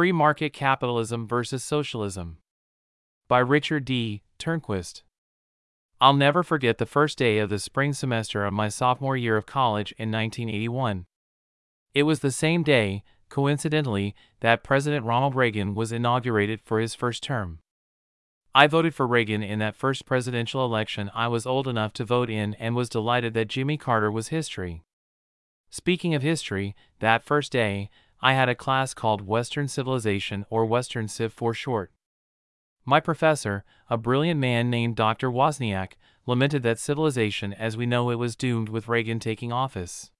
Free Market Capitalism versus Socialism. By Richard D. Turnquist. I'll never forget the first day of the spring semester of my sophomore year of college in 1981. It was the same day, coincidentally, that President Ronald Reagan was inaugurated for his first term. I voted for Reagan in that first presidential election I was old enough to vote in and was delighted that Jimmy Carter was history. Speaking of history, that first day, I had a class called Western Civilization or Western Civ for short. My professor, a brilliant man named Dr. Wozniak, lamented that civilization as we know it was doomed with Reagan taking office.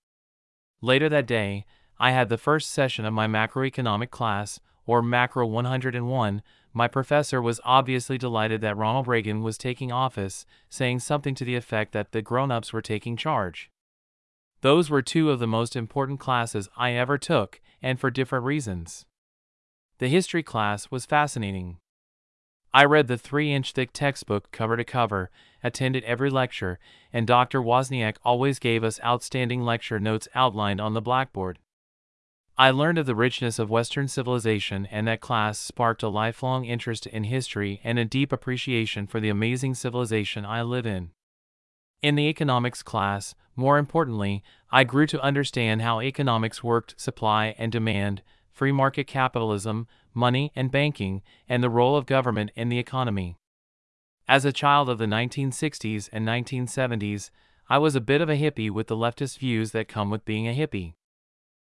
Later that day, I had the first session of my macroeconomic class, or Macro 101. My professor was obviously delighted that Ronald Reagan was taking office, saying something to the effect that the grown ups were taking charge. Those were two of the most important classes I ever took, and for different reasons. The history class was fascinating. I read the three inch thick textbook cover to cover, attended every lecture, and Dr. Wozniak always gave us outstanding lecture notes outlined on the blackboard. I learned of the richness of Western civilization, and that class sparked a lifelong interest in history and a deep appreciation for the amazing civilization I live in. In the economics class, more importantly, I grew to understand how economics worked supply and demand, free market capitalism, money and banking, and the role of government in the economy. As a child of the 1960s and 1970s, I was a bit of a hippie with the leftist views that come with being a hippie.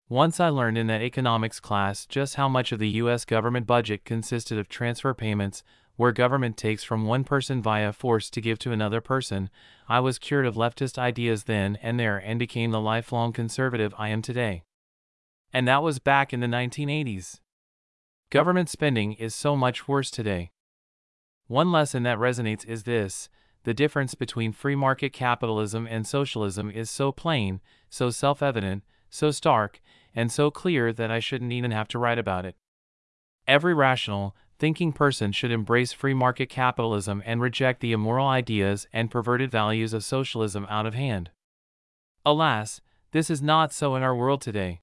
Once I learned in that economics class just how much of the US government budget consisted of transfer payments, where government takes from one person via force to give to another person, I was cured of leftist ideas then and there and became the lifelong conservative I am today. And that was back in the 1980s. Government spending is so much worse today. One lesson that resonates is this the difference between free market capitalism and socialism is so plain, so self evident, so stark, and so clear that I shouldn't even have to write about it. Every rational, thinking person should embrace free market capitalism and reject the immoral ideas and perverted values of socialism out of hand. Alas, this is not so in our world today.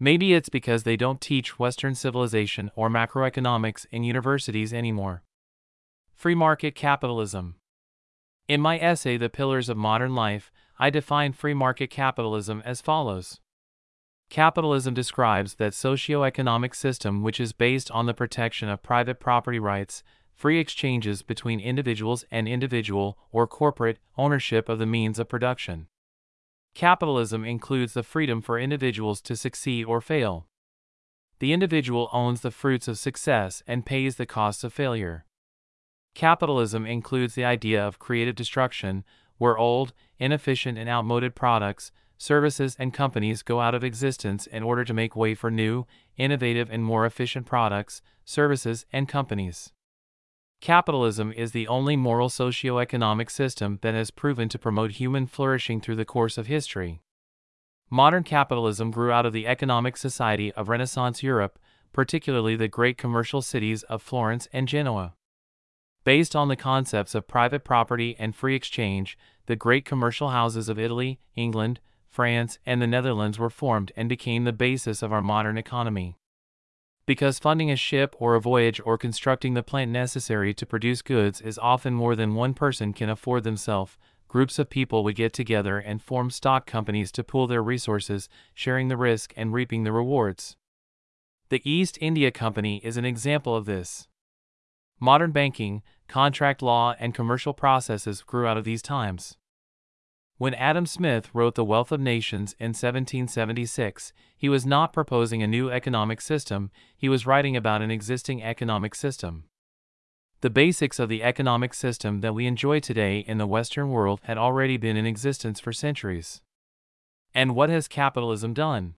Maybe it's because they don't teach Western civilization or macroeconomics in universities anymore. Free market capitalism. In my essay, The Pillars of Modern Life, I define free market capitalism as follows. Capitalism describes that socio-economic system which is based on the protection of private property rights, free exchanges between individuals and individual or corporate ownership of the means of production. Capitalism includes the freedom for individuals to succeed or fail. The individual owns the fruits of success and pays the costs of failure. Capitalism includes the idea of creative destruction, where old, inefficient, and outmoded products, services, and companies go out of existence in order to make way for new, innovative, and more efficient products, services, and companies. Capitalism is the only moral socio-economic system that has proven to promote human flourishing through the course of history. Modern capitalism grew out of the economic society of Renaissance Europe, particularly the great commercial cities of Florence and Genoa. Based on the concepts of private property and free exchange, the great commercial houses of Italy, England, France, and the Netherlands were formed and became the basis of our modern economy because funding a ship or a voyage or constructing the plant necessary to produce goods is often more than one person can afford themselves, groups of people would get together and form stock companies to pool their resources, sharing the risk and reaping the rewards. The East India Company is an example of this. Modern banking, contract law, and commercial processes grew out of these times. When Adam Smith wrote The Wealth of Nations in 1776, he was not proposing a new economic system, he was writing about an existing economic system. The basics of the economic system that we enjoy today in the Western world had already been in existence for centuries. And what has capitalism done?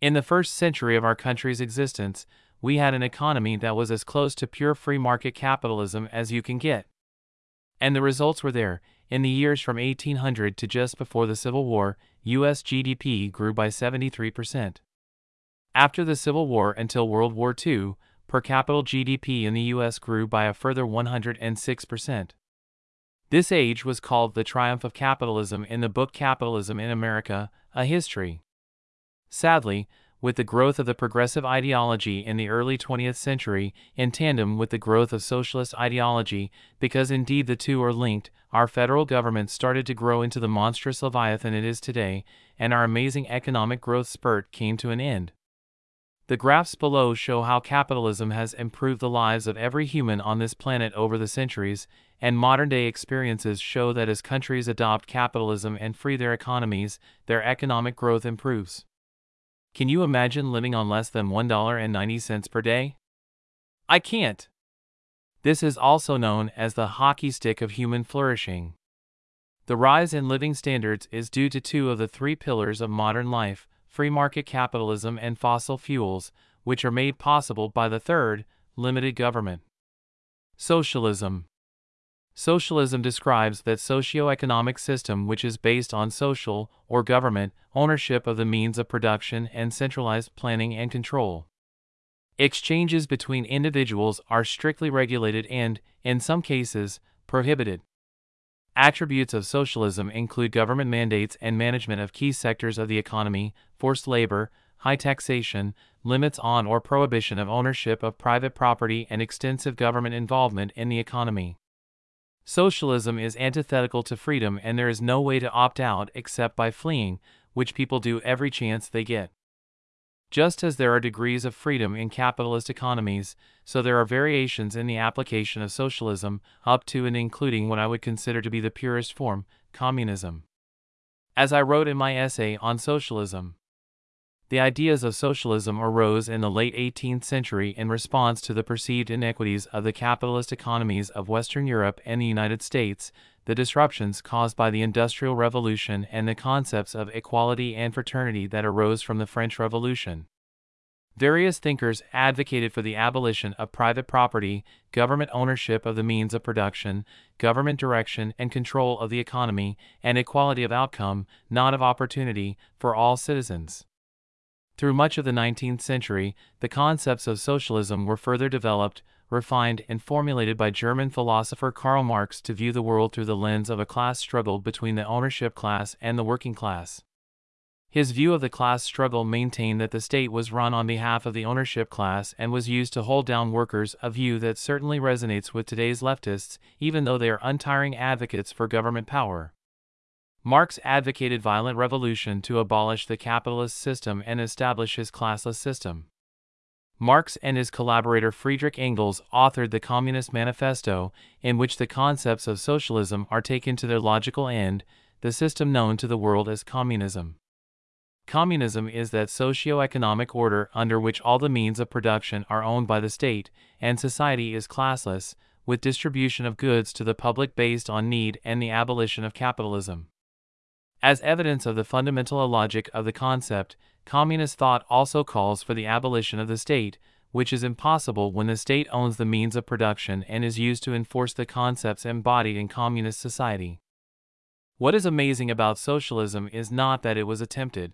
In the first century of our country's existence, we had an economy that was as close to pure free market capitalism as you can get. And the results were there in the years from 1800 to just before the Civil War, U.S. GDP grew by 73%. After the Civil War until World War II, per capita GDP in the U.S. grew by a further 106%. This age was called the triumph of capitalism in the book Capitalism in America, A History. Sadly, with the growth of the progressive ideology in the early 20th century in tandem with the growth of socialist ideology, because indeed the two are linked, our federal government started to grow into the monstrous leviathan it is today, and our amazing economic growth spurt came to an end. The graphs below show how capitalism has improved the lives of every human on this planet over the centuries, and modern day experiences show that as countries adopt capitalism and free their economies, their economic growth improves. Can you imagine living on less than $1.90 per day? I can't. This is also known as the hockey stick of human flourishing. The rise in living standards is due to two of the three pillars of modern life free market capitalism and fossil fuels, which are made possible by the third limited government. Socialism. Socialism describes that socio-economic system which is based on social, or government, ownership of the means of production and centralized planning and control. Exchanges between individuals are strictly regulated and, in some cases, prohibited. Attributes of socialism include government mandates and management of key sectors of the economy, forced labor, high taxation, limits on or prohibition of ownership of private property, and extensive government involvement in the economy. Socialism is antithetical to freedom and there is no way to opt out except by fleeing, which people do every chance they get. Just as there are degrees of freedom in capitalist economies, so there are variations in the application of socialism, up to and including what I would consider to be the purest form, communism. As I wrote in my essay on socialism, the ideas of socialism arose in the late 18th century in response to the perceived inequities of the capitalist economies of Western Europe and the United States, the disruptions caused by the Industrial Revolution, and the concepts of equality and fraternity that arose from the French Revolution. Various thinkers advocated for the abolition of private property, government ownership of the means of production, government direction and control of the economy, and equality of outcome, not of opportunity, for all citizens. Through much of the 19th century, the concepts of socialism were further developed, refined, and formulated by German philosopher Karl Marx to view the world through the lens of a class struggle between the ownership class and the working class. His view of the class struggle maintained that the state was run on behalf of the ownership class and was used to hold down workers, a view that certainly resonates with today's leftists, even though they are untiring advocates for government power. Marx advocated violent revolution to abolish the capitalist system and establish his classless system. Marx and his collaborator Friedrich Engels authored the Communist Manifesto, in which the concepts of socialism are taken to their logical end, the system known to the world as communism. Communism is that socio-economic order under which all the means of production are owned by the state, and society is classless, with distribution of goods to the public based on need and the abolition of capitalism. As evidence of the fundamental illogic of the concept, communist thought also calls for the abolition of the state, which is impossible when the state owns the means of production and is used to enforce the concepts embodied in communist society. What is amazing about socialism is not that it was attempted.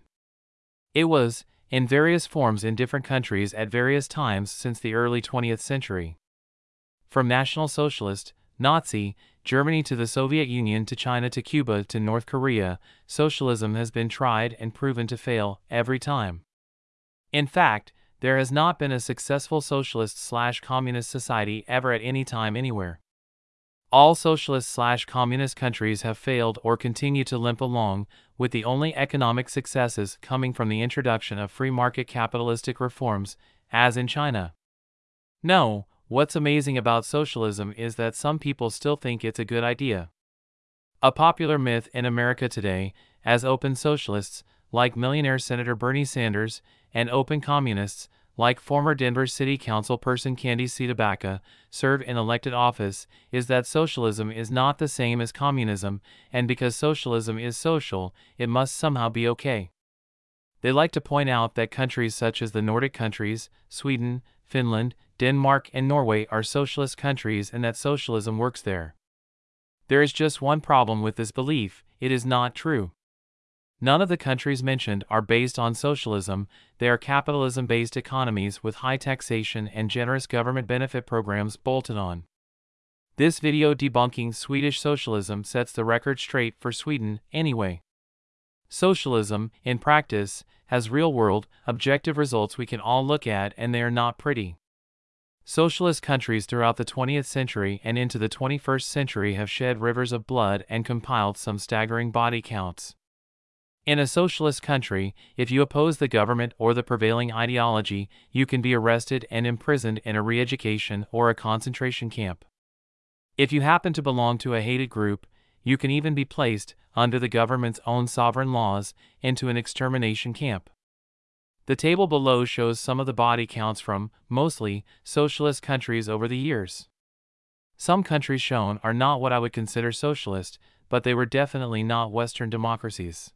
It was, in various forms in different countries at various times since the early 20th century. From National Socialist, Nazi, Germany to the Soviet Union to China to Cuba to North Korea, socialism has been tried and proven to fail every time. In fact, there has not been a successful socialist slash communist society ever at any time anywhere. All socialist slash communist countries have failed or continue to limp along, with the only economic successes coming from the introduction of free market capitalistic reforms, as in China. No, What's amazing about socialism is that some people still think it's a good idea. A popular myth in America today, as open socialists, like millionaire Senator Bernie Sanders, and open communists, like former Denver City Council person Candice CdeBaca, serve in elected office, is that socialism is not the same as communism, and because socialism is social, it must somehow be okay. They like to point out that countries such as the Nordic countries, Sweden, Finland, Denmark, and Norway are socialist countries and that socialism works there. There is just one problem with this belief it is not true. None of the countries mentioned are based on socialism, they are capitalism based economies with high taxation and generous government benefit programs bolted on. This video debunking Swedish socialism sets the record straight for Sweden, anyway. Socialism, in practice, has real world, objective results we can all look at, and they are not pretty. Socialist countries throughout the 20th century and into the 21st century have shed rivers of blood and compiled some staggering body counts. In a socialist country, if you oppose the government or the prevailing ideology, you can be arrested and imprisoned in a re education or a concentration camp. If you happen to belong to a hated group, you can even be placed, under the government's own sovereign laws, into an extermination camp. The table below shows some of the body counts from, mostly, socialist countries over the years. Some countries shown are not what I would consider socialist, but they were definitely not Western democracies.